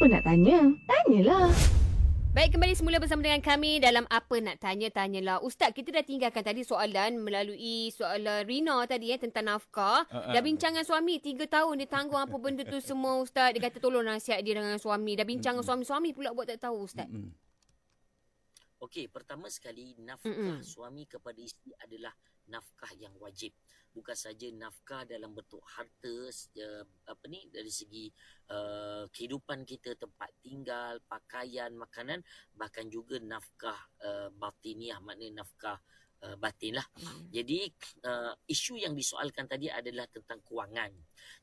Apa nak tanya? Tanyalah. Baik, kembali semula bersama dengan kami dalam Apa Nak Tanya, Tanyalah. Ustaz, kita dah tinggalkan tadi soalan melalui soalan Rina tadi eh, tentang nafkah. Uh, uh. Dah bincang dengan suami, tiga tahun dia tanggung apa benda tu semua, Ustaz. Dia kata tolong nasihat dia dengan suami. Dah bincang dengan suami, suami pula buat tak tahu, Ustaz. Okey, pertama sekali nafkah Mm-mm. suami kepada isteri adalah nafkah yang wajib. Bukan saja nafkah dalam bentuk harta uh, apa ni dari segi uh, kehidupan kita, tempat tinggal, pakaian, makanan, bahkan juga nafkah uh, batiniah, maknanya nafkah uh, batin lah. Hmm. Jadi uh, isu yang disoalkan tadi adalah tentang kewangan.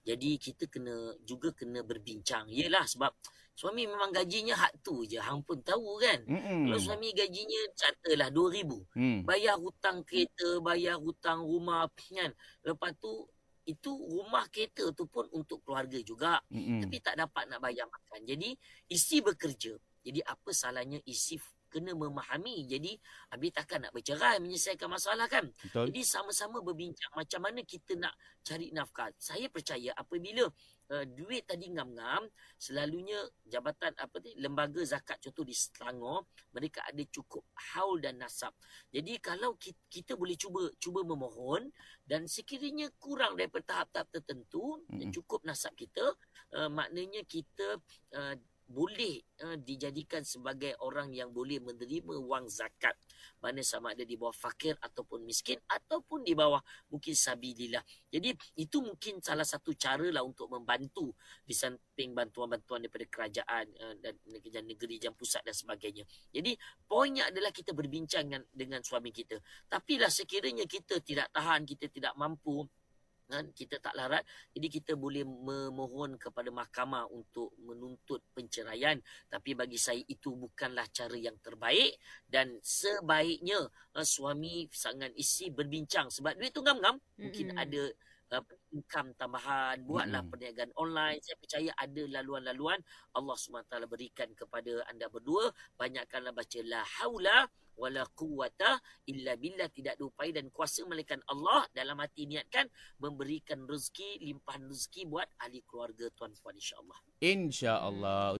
Jadi kita kena juga kena berbincang. Yelah sebab suami memang gajinya hak tu je. Hang pun tahu kan. Mm-mm. Kalau suami gajinya katalah 2000. Hmm. Bayar hutang kereta, bayar hutang rumah kan. Lepas tu itu rumah kereta tu pun untuk keluarga juga. Mm-mm. Tapi tak dapat nak bayar makan. Jadi isteri bekerja. Jadi apa salahnya isteri kena memahami. Jadi habis takkan nak bercerai menyelesaikan masalah kan. Betul. Jadi sama-sama berbincang macam mana kita nak cari nafkah. Saya percaya apabila uh, duit tadi ngam-ngam, selalunya jabatan apa ni lembaga zakat contoh di Selangor, mereka ada cukup haul dan nasab. Jadi kalau kita, kita boleh cuba cuba memohon dan sekiranya kurang daripada tahap-tahap tertentu, Mm-mm. cukup nasab kita, uh, maknanya kita uh, boleh uh, dijadikan sebagai orang yang boleh menerima wang zakat mana sama ada di bawah fakir ataupun miskin ataupun di bawah mungkin sabilillah. Jadi itu mungkin salah satu cara lah untuk membantu di samping bantuan-bantuan daripada kerajaan uh, dan negeri negeri jam pusat dan sebagainya. Jadi poinnya adalah kita berbincang dengan, dengan suami kita. Tapi lah sekiranya kita tidak tahan, kita tidak mampu kan? Kita tak larat. Jadi kita boleh memohon kepada mahkamah untuk menuntut penceraian. Tapi bagi saya itu bukanlah cara yang terbaik. Dan sebaiknya uh, suami sangat isteri berbincang. Sebab duit tu ngam-ngam. Mungkin Mm-mm. ada uh, income tambahan buatlah Mm-mm. perniagaan online. Saya percaya ada laluan-laluan. Allah SWT berikan kepada anda berdua. Banyakkanlah baca la haula wala quwata illa billah. Tidak ada upaya dan kuasa melainkan Allah. Dalam hati niatkan memberikan rezeki limpahan rezeki buat ahli keluarga tuan-puan insya-Allah. InsyaAllah.